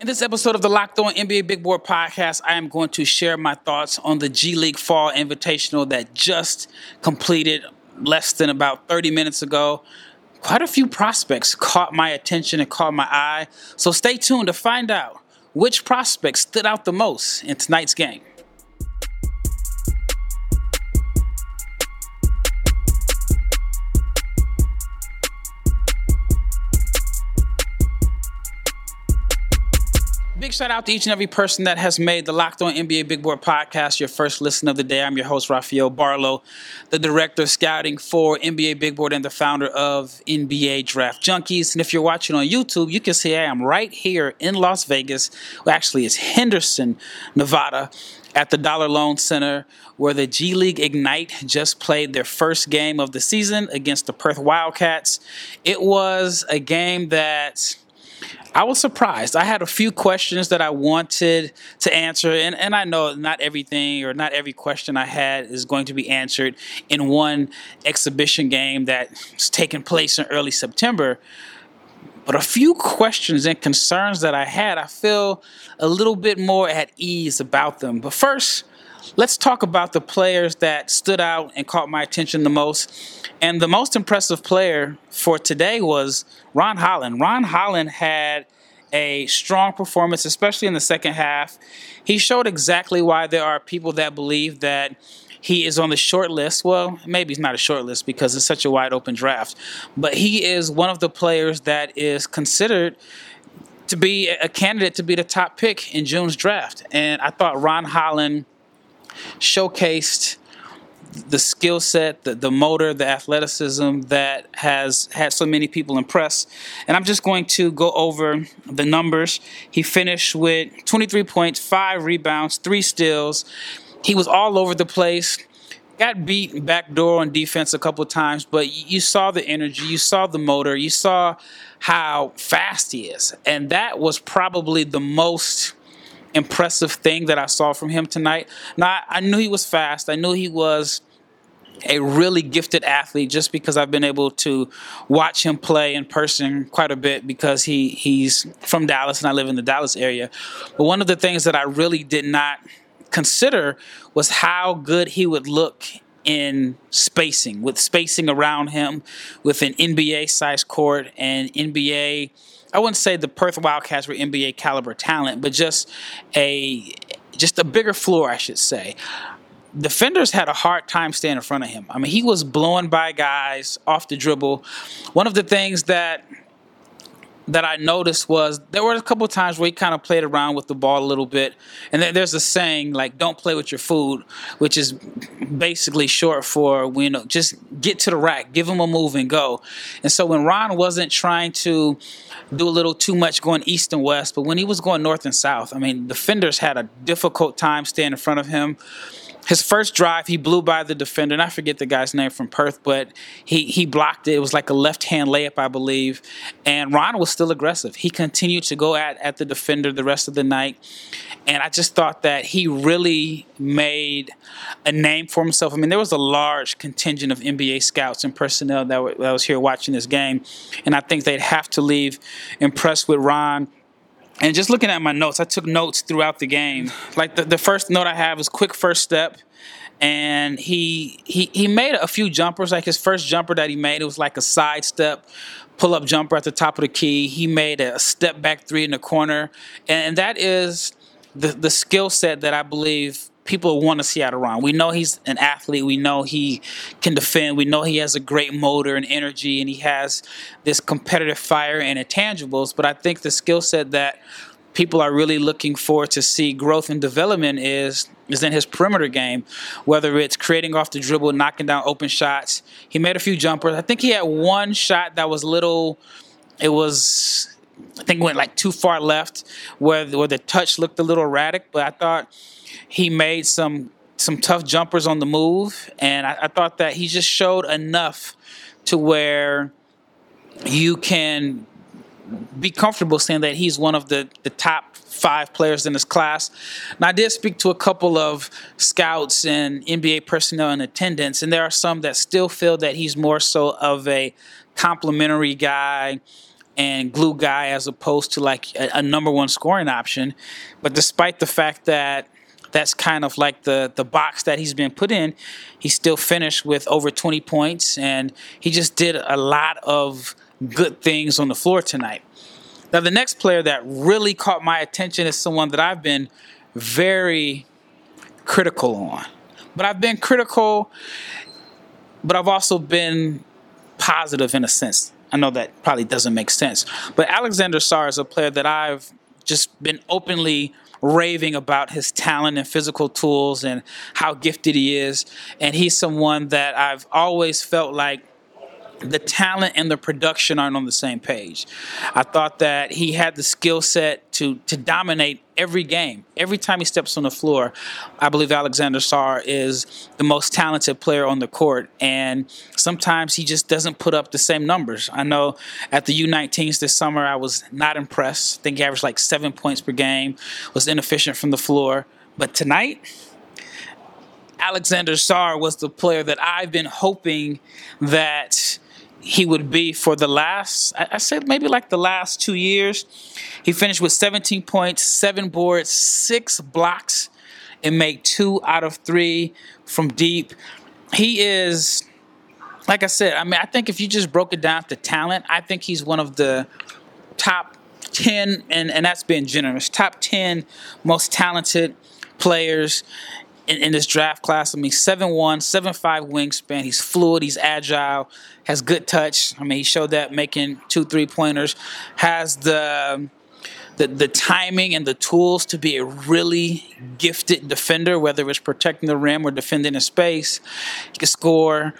In this episode of the Locked On NBA Big Board podcast, I am going to share my thoughts on the G League Fall Invitational that just completed less than about 30 minutes ago. Quite a few prospects caught my attention and caught my eye, so stay tuned to find out which prospects stood out the most in tonight's game. Big shout out to each and every person that has made the Locked On NBA Big Board podcast your first listen of the day. I'm your host, Rafael Barlowe, the director of scouting for NBA Big Board and the founder of NBA Draft Junkies. And if you're watching on YouTube, you can see I am right here in Las Vegas. Well, actually, it's Henderson, Nevada, at the Dollar Loan Center, where the G League Ignite just played their first game of the season against the Perth Wildcats. It was a game that I was surprised. I had a few questions that I wanted to answer, and, and I know not everything or not every question I had is going to be answered in one exhibition game that's taking place in early September. But a few questions and concerns that I had, I feel a little bit more at ease about them. But first, let's talk about the players that stood out and caught my attention the most. And the most impressive player for today was Ron Holland. Ron Holland had a strong performance, especially in the second half. He showed exactly why there are people that believe that he is on the short list. Well, maybe he's not a short list because it's such a wide open draft, but he is one of the players that is considered to be a candidate to be the top pick in June's draft. And I thought Ron Holland showcased the skill set, the, the motor, the athleticism that has had so many people impressed. And I'm just going to go over the numbers. He finished with 23 points, five rebounds, three steals. He was all over the place. Got beat backdoor on defense a couple times, but you saw the energy, you saw the motor, you saw how fast he is. And that was probably the most impressive thing that I saw from him tonight. Now, I knew he was fast. I knew he was a really gifted athlete just because I've been able to watch him play in person quite a bit because he he's from Dallas and I live in the Dallas area. But one of the things that I really did not consider was how good he would look in spacing, with spacing around him, with an NBA size court and NBA I wouldn't say the Perth Wildcats were NBA caliber talent, but just a just a bigger floor, I should say. Defenders had a hard time staying in front of him. I mean, he was blowing by guys off the dribble. One of the things that that I noticed was there were a couple times where he kind of played around with the ball a little bit. And there's a saying like "Don't play with your food," which is basically short for you know just get to the rack, give him a move and go. And so when Ron wasn't trying to do a little too much going east and west, but when he was going north and south, I mean, defenders had a difficult time staying in front of him his first drive, he blew by the defender, and I forget the guy's name from Perth, but he he blocked it. It was like a left hand layup, I believe. And Ron was still aggressive. He continued to go at at the defender the rest of the night, and I just thought that he really made a name for himself. I mean, there was a large contingent of NBA scouts and personnel that, that was here watching this game, and I think they'd have to leave impressed with Ron and just looking at my notes, I took notes throughout the game. Like the, the first note I have is quick first step. And he he he made a few jumpers. Like his first jumper that he made, it was like a side step, pull up jumper at the top of the key. He made a step back three in the corner, and that is the the skill set that I believe people want to see out of Ron. We know he's an athlete. We know he can defend. We know he has a great motor and energy, and he has this competitive fire and intangibles. But I think the skill set that people are really looking for to see growth and development is is in his perimeter game, whether it's creating off the dribble, knocking down open shots. He made a few jumpers. I think he had one shot that was little. It was I think went like too far left, where where the touch looked a little erratic. But I thought he made some some tough jumpers on the move, and I, I thought that he just showed enough to where you can be comfortable saying that he's one of the, the top five players in this class. And I did speak to a couple of scouts and NBA personnel in attendance, and there are some that still feel that he's more so of a complimentary guy and glue guy as opposed to like a, a number one scoring option. But despite the fact that that's kind of like the the box that he's been put in. He still finished with over 20 points, and he just did a lot of good things on the floor tonight. Now, the next player that really caught my attention is someone that I've been very critical on. But I've been critical, but I've also been positive in a sense. I know that probably doesn't make sense. But Alexander Sarr is a player that I've just been openly raving about his talent and physical tools and how gifted he is. And he's someone that I've always felt like the talent and the production aren't on the same page. I thought that he had the skill set to to dominate every game. Every time he steps on the floor, I believe Alexander Sarr is the most talented player on the court. And sometimes he just doesn't put up the same numbers. I know at the U19s this summer, I was not impressed. I think he averaged like seven points per game, was inefficient from the floor. But tonight, Alexander Sarr was the player that I've been hoping that he would be for the last, I said maybe like the last two years. He finished with 17 points, seven boards, six blocks, and made two out of three from deep. He is, like I said, I mean, I think if you just broke it down to talent, I think he's one of the top 10, and, and that's being generous, top 10 most talented players in, in this draft class. I mean, 7'1, 7'5 wingspan. He's fluid, he's agile, has good touch. I mean, he showed that making two three pointers, has the. Um, the, the timing and the tools to be a really gifted defender, whether it's protecting the rim or defending in space. He can score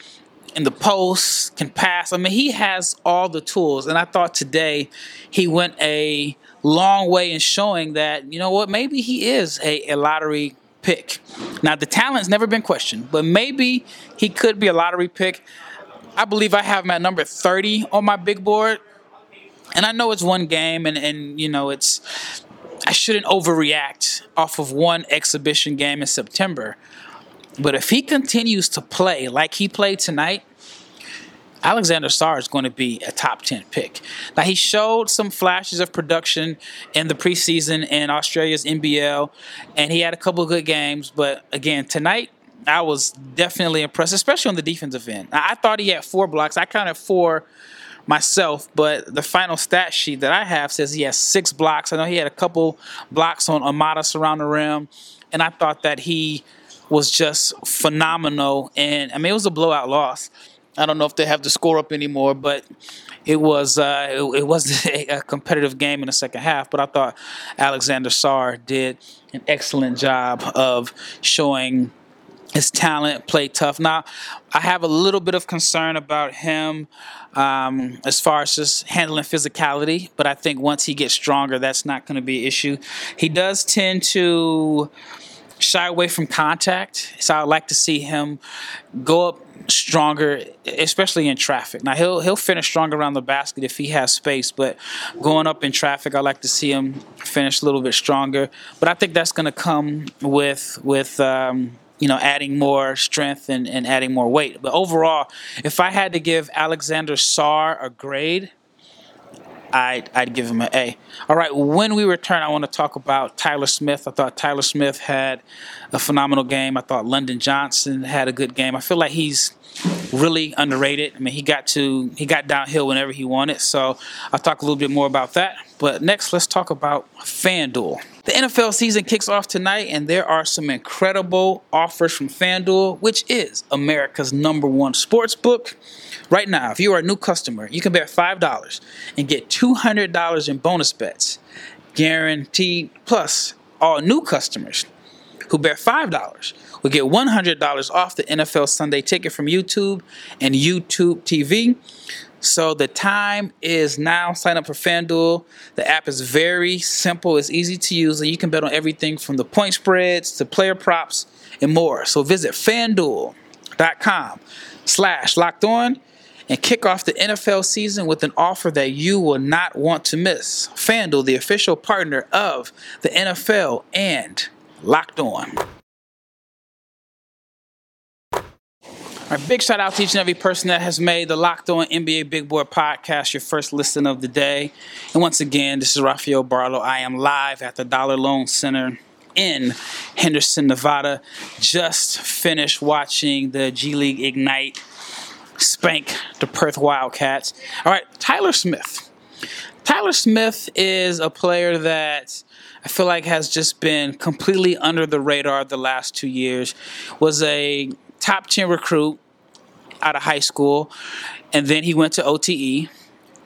in the post, can pass. I mean, he has all the tools. And I thought today he went a long way in showing that, you know what, maybe he is a, a lottery pick. Now, the talent's never been questioned, but maybe he could be a lottery pick. I believe I have him at number 30 on my big board. And I know it's one game, and, and you know, it's. I shouldn't overreact off of one exhibition game in September. But if he continues to play like he played tonight, Alexander Sarr is going to be a top 10 pick. Now, he showed some flashes of production in the preseason in Australia's NBL, and he had a couple of good games. But again, tonight, I was definitely impressed, especially on the defensive end. I thought he had four blocks. I counted four myself, but the final stat sheet that I have says he has six blocks. I know he had a couple blocks on Amadas around the rim, and I thought that he was just phenomenal. And I mean, it was a blowout loss. I don't know if they have the score up anymore, but it was uh, it, it, was a competitive game in the second half. But I thought Alexander Sarr did an excellent job of showing his talent, play tough. Now, I have a little bit of concern about him um, as far as just handling physicality, but I think once he gets stronger, that's not going to be an issue. He does tend to shy away from contact. So I'd like to see him go up stronger, especially in traffic. Now he'll he'll finish stronger around the basket if he has space, but going up in traffic, I like to see him finish a little bit stronger. But I think that's going to come with with. Um, you know, adding more strength and, and adding more weight. But overall, if I had to give Alexander Sarr a grade, I'd, I'd give him an A. All right, when we return, I want to talk about Tyler Smith. I thought Tyler Smith had a phenomenal game. I thought London Johnson had a good game. I feel like he's really underrated. I mean, he got to he got downhill whenever he wanted. So I'll talk a little bit more about that. But next, let's talk about FanDuel. The NFL season kicks off tonight, and there are some incredible offers from FanDuel, which is America's number one sports book. Right now, if you are a new customer, you can bet $5 and get $200 in bonus bets, guaranteed. Plus, all new customers who bet $5 will get $100 off the NFL Sunday ticket from YouTube and YouTube TV. So the time is now. Sign up for FanDuel. The app is very simple. It's easy to use. And you can bet on everything from the point spreads to player props and more. So visit FanDuel.com slash locked on and kick off the NFL season with an offer that you will not want to miss. FanDuel, the official partner of the NFL and Locked On. Right, big shout out to each and every person that has made the Locked On NBA Big Board podcast your first listen of the day. And once again, this is Rafael Barlowe. I am live at the Dollar Loan Center in Henderson, Nevada. Just finished watching the G League Ignite spank the Perth Wildcats. All right, Tyler Smith. Tyler Smith is a player that I feel like has just been completely under the radar the last two years. Was a top 10 recruit out of high school, and then he went to OTE.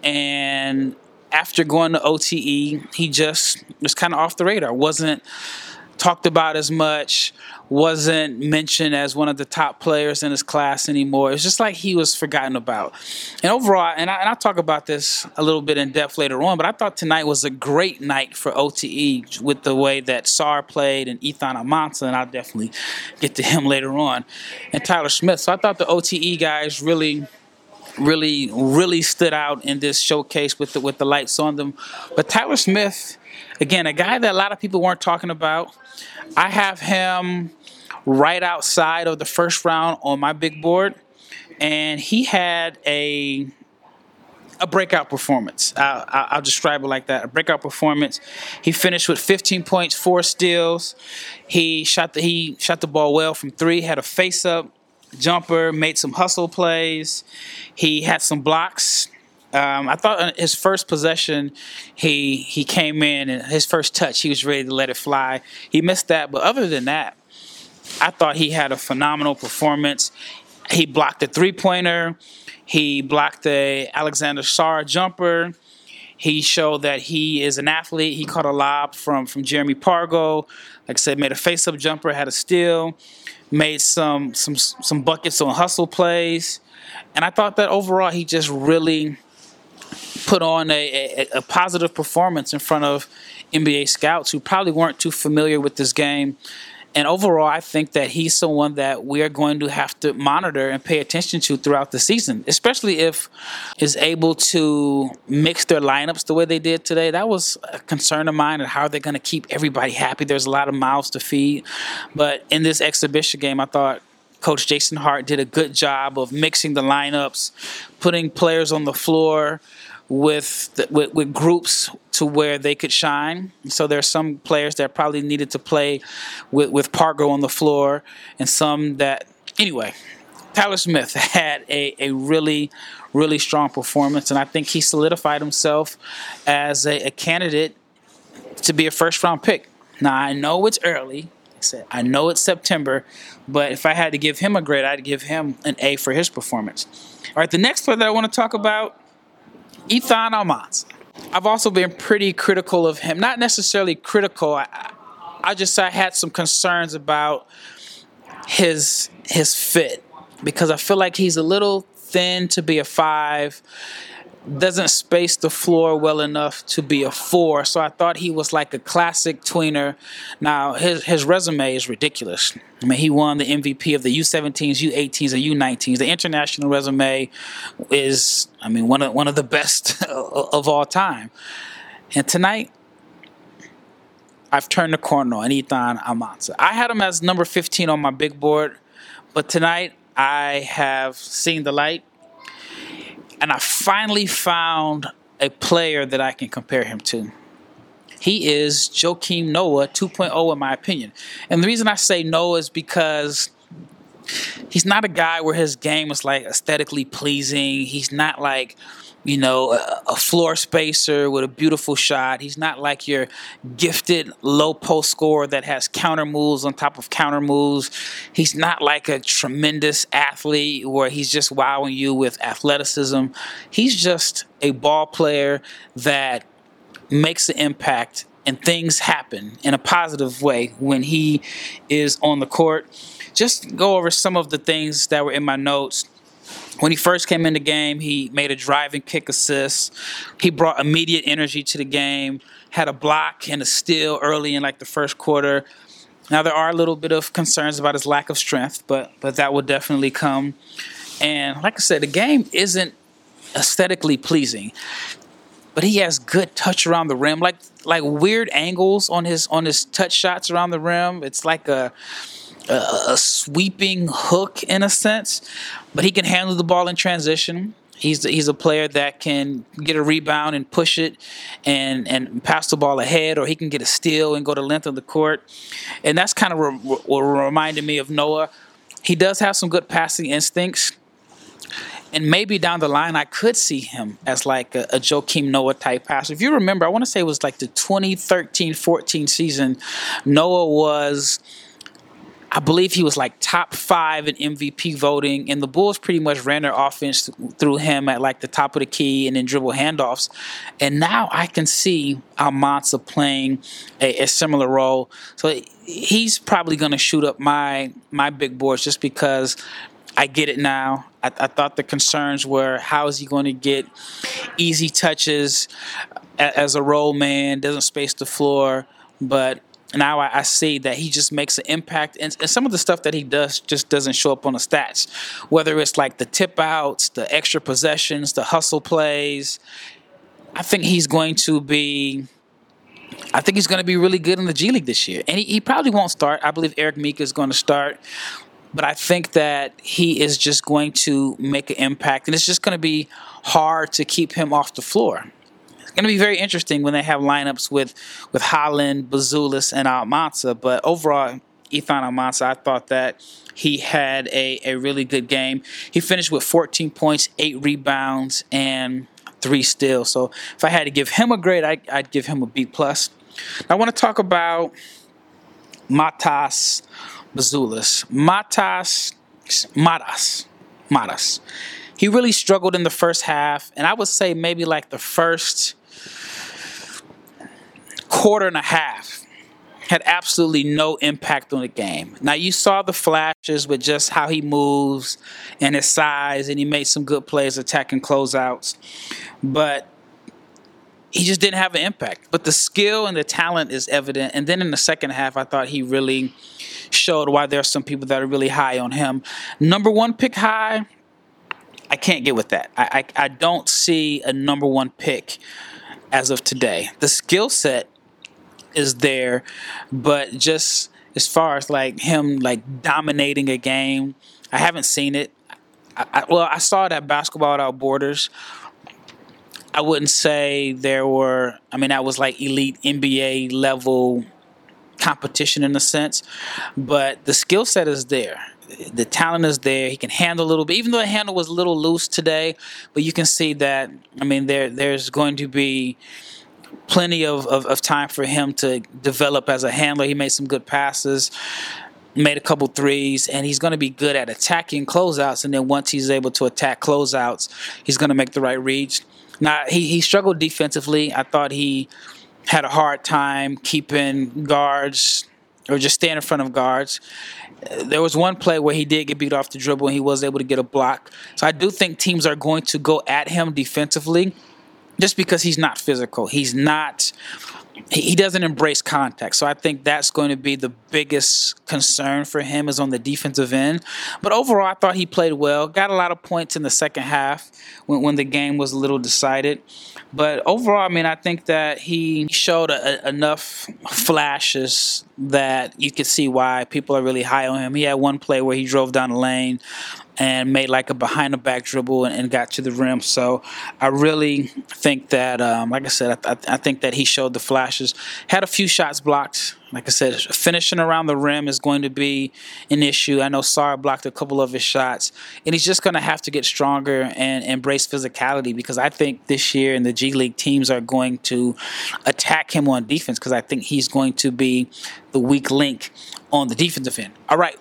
And after going to OTE, he just was kind of off the radar. wasn't talked about as much, wasn't mentioned as one of the top players in his class anymore. It's just like he was forgotten about. And overall, and, I, and I'll talk about this a little bit in depth later on, but I thought tonight was a great night for OTE with the way that Sarr played and Izan Almansa, and I'll definitely get to him later on, and Tyler Smith. So I thought the OTE guys really really really stood out in this showcase with the with the lights on them. But Tyler Smith, again, a guy that a lot of people weren't talking about. I have him right outside of the first round on my big board, and he had a a breakout performance. I'll, I'll, describe it like that: a breakout performance. He finished with 15 points, four steals. He shot the he shot the ball well from three. Had a face up jumper, made some hustle plays. He had some blocks. Um, I thought his first possession, he he came in and his first touch, he was ready to let it fly. He missed that, but other than that, I thought he had a phenomenal performance. He blocked a three pointer. He blocked a Alexander Sarr jumper. He showed that he is an athlete. He caught a lob from from Jeremy Pargo. Like I said, made a face up jumper, had a steal, made some some some buckets on hustle plays, and I thought that overall he just really put on a, a, a, positive performance in front of NBA scouts who probably weren't too familiar with this game. And overall, I think that he's someone that we are going to have to monitor and pay attention to throughout the season, especially if is able to mix their lineups the way they did today. That was a concern of mine and how are they're going to keep everybody happy. There's a lot of mouths to feed. But in this exhibition game, I thought Coach Jason Hart did a good job of mixing the lineups, putting players on the floor with, the, with, with groups to where they could shine. So there are some players that probably needed to play with with Pargo on the floor, and some that anyway. Tyler Smith had a, a really, really strong performance, and I think he solidified himself as a, a candidate to be a first round pick. Now I know it's early. I know it's September, but if I had to give him a grade, I'd give him an A for his performance. All right, the next player that I want to talk about Izan Almansa. I've also been pretty critical of him. Not necessarily critical. I, I just I had some concerns about his his fit because I feel like he's a little thin to be a five doesn't space the floor well enough to be a four. So I thought he was like a classic tweener. Now his his resume is ridiculous. I mean, he won the MVP of the U17s, U18s, and U19s. The international resume is, I mean, one of one of the best of all time. And tonight, I've turned the corner on Izan Almansa. I had him as number 15 on my big board, but tonight I have seen the light and I finally found a player that I can compare him to. He is Joakim Noah 2.0, in my opinion. And the reason I say Noah is because he's not a guy where his game is like aesthetically pleasing. He's not like you know, a, a, floor spacer with a beautiful shot. He's not like your gifted low post scorer that has counter moves on top of counter moves. He's not like a tremendous athlete where he's just wowing you with athleticism. He's just a ball player that makes an impact and things happen in a positive way when he is on the court. Just go over some of the things that were in my notes when he first came in the game, he made a driving kick assist. He brought immediate energy to the game, had a block and a steal early in like the first quarter. Now there are a little bit of concerns about his lack of strength, but but that will definitely come. And like I said, the game isn't aesthetically pleasing, but he has good touch around the rim, like like weird angles on his on his touch shots around the rim. It's like a a, a sweeping hook in a sense, but he can handle the ball in transition. He's he's a player that can get a rebound and push it, and and pass the ball ahead, or he can get a steal and go the length of the court, and that's kind of re- reminded me of Noah. He does have some good passing instincts, and maybe down the line I could see him as like a, a Joakim Noah type passer. If you remember, I want to say it was like the 2013-14 season. Noah was I believe he was like top five in MVP voting, and the Bulls pretty much ran their offense through him at like the top of the key and then dribble handoffs. And now I can see Almansa playing a, a similar role. So he's probably going to shoot up my my big boards just because I get it now. I, I, thought the concerns were how is he going to get easy touches as a role man, doesn't space the floor, but now I, I, see that he just makes an impact, and, and, some of the stuff that he does just doesn't show up on the stats. Whether it's like the tip outs, the extra possessions, the hustle plays, I think he's going to be. I think he's going to be really good in the G League this year, and he, he probably won't start. I believe Eric Meek is going to start, but I think that he is just going to make an impact, and it's just going to be hard to keep him off the floor going to be very interesting when they have lineups with with Holland, Buzelis, and Almansa. But overall, Izan Almansa, I thought that he had a, a really good game. He finished with 14 points, eight rebounds, and three steals. So if I had to give him a grade, I, I'd give him a B plus. I want to talk about Matas Buzelis. Matas Matas Matas. He really struggled in the first half, and I would say maybe like the first quarter and a half had absolutely no impact on the game. Now you saw the flashes with just how he moves and his size, and he made some good plays attacking closeouts, but he just didn't have an impact. But the skill and the talent is evident. And then in the second half, I thought he really showed why there are some people that are really high on him. Number one pick high, I can't get with that. I, I, I don't see a number one pick as of today. The skill set is there, but just as far as like him like dominating a game, I haven't seen it. I, I, well, I saw it at Basketball Without Borders. I wouldn't say there were. I mean, that was like elite NBA level competition in a sense, but the skill set is there. The talent is there. He can handle a little bit, even though the handle was a little loose today. But you can see that. I mean, there there's going to be plenty of, of, of, time for him to develop as a handler. He made some good passes, made a couple threes, and he's going to be good at attacking closeouts. And then once he's able to attack closeouts, he's going to make the right reads. Now, he, he struggled defensively. I thought he had a hard time keeping guards or just staying in front of guards. There was one play where he did get beat off the dribble and he was able to get a block. So I do think teams are going to go at him defensively just because he's not physical. He's not he doesn't embrace contact. So I think that's going to be the biggest concern for him is on the defensive end. But overall, I thought he played well. Got a lot of points in the second half when, when the game was a little decided. But overall, I mean, I think that he showed a, a, enough flashes that you could see why people are really high on him. He had one play where he drove down the lane and made like a behind the back dribble and, and, got to the rim. So I really think that, um, like I said, I, I, think that he showed the flashes. Had a few shots blocked. Like I said, finishing around the rim is going to be an issue. I know Sarr blocked a couple of his shots, and he's just going to have to get stronger and embrace physicality because I think this year in the G League teams are going to attack him on defense because I think he's going to be the weak link on the defensive end. All right,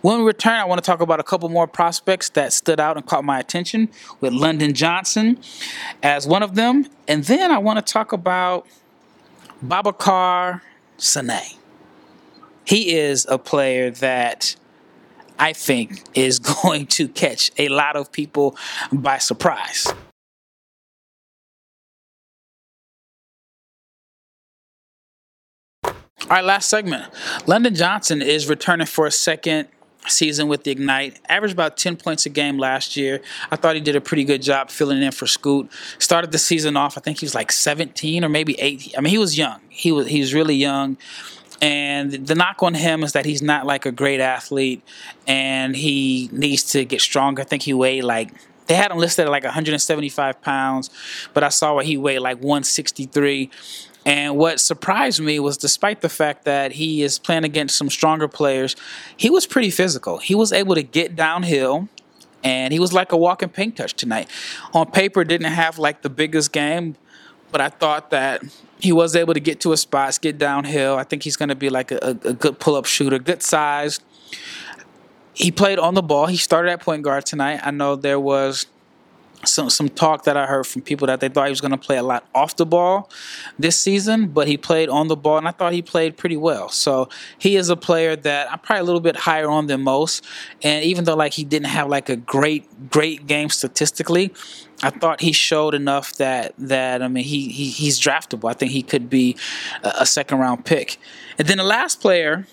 when we return, I want to talk about a couple more prospects that stood out and caught my attention, with London Johnson as one of them. And then I want to talk about Babacar Sane. He is a player that I think is going to catch a lot of people by surprise. All right, last segment. London Johnson is returning for a second season with the Ignite. Averaged about 10 points a game last year. I thought he did a pretty good job filling in for Scoot. Started the season off, I think he was like 17 or maybe 8. I mean, he was young. He was he was really young. And the knock on him is that he's not like a great athlete and he needs to get stronger. I think he weighed like they had him listed at like 175 pounds, but I saw where he weighed like 163. And what surprised me was despite the fact that he is playing against some stronger players, he was pretty physical. He was able to get downhill and he was like a walking pink touch tonight. On paper, didn't have like the biggest game, but I thought that he was able to get to his spots, get downhill. I think he's going to be like a, a good pull up shooter, good size. He played on the ball. He started at point guard tonight. I know there was some some talk that I heard from people that they thought he was going to play a lot off the ball this season, but he played on the ball, and I thought he played pretty well. So he is a player that I'm probably a little bit higher on than most. And even though like he didn't have like a great great game statistically, I thought he showed enough that that I mean he, he he's draftable. I think he could be a, second round pick. And then the last player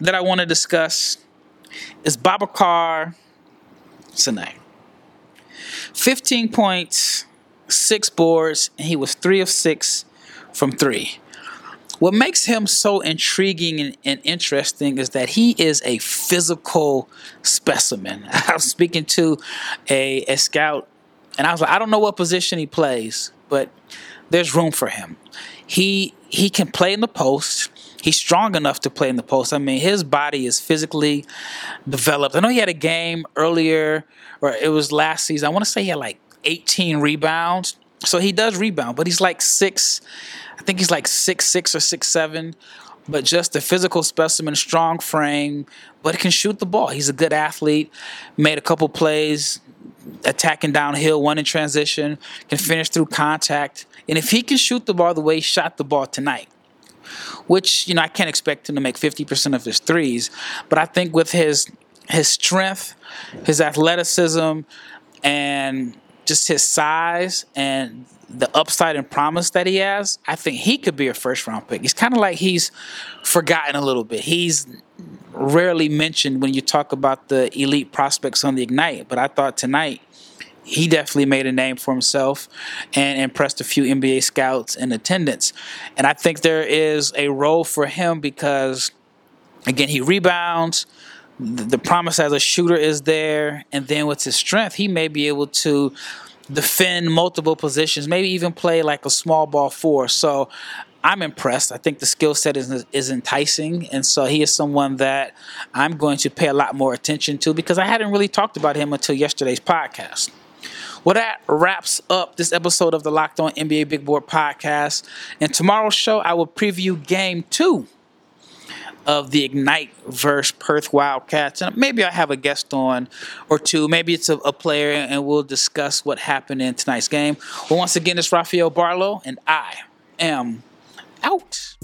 that I want to discuss is Babacar Sane. 15 points, six boards, and he was three of six from three. What makes him so intriguing and, and, interesting is that he is a physical specimen. I was speaking to a, a scout, and I was like, I don't know what position he plays, but there's room for him. He he can play in the post. He's strong enough to play in the post. I mean, his body is physically developed. I know he had a game earlier, or it was last season. I want to say he had like 18 rebounds. So he does rebound, but he's like six. I think he's like six six or six seven. But just a physical specimen, strong frame, but can shoot the ball. He's a good athlete. Made a couple plays, attacking downhill, one in transition, can finish through contact. And if he can shoot the ball the way he shot the ball tonight, which you know I can't expect him to make 50% of his threes, but I think with his his strength, his athleticism, and just his size and the upside and promise that he has, I think he could be a first round pick. He's kind of like he's forgotten a little bit. He's rarely mentioned when you talk about the elite prospects on the Ignite, but I thought tonight he definitely made a name for himself and impressed a few NBA scouts in attendance. And I think there is a role for him because, again, he rebounds. The promise as a shooter is there. And then with his strength, he may be able to defend multiple positions, maybe even play like a small ball four. So I'm impressed. I think the skill set is is enticing, and so he is someone that I'm going to pay a lot more attention to because I hadn't really talked about him until yesterday's podcast. Well, that wraps up this episode of the Locked On NBA Big Board podcast. And tomorrow's show, I will preview game two of the Ignite versus Perth Wildcats. And maybe I have a guest on or two. Maybe it's a, a player, and we'll discuss what happened in tonight's game. Well, once again, it's Rafael Barlowe, and I am out.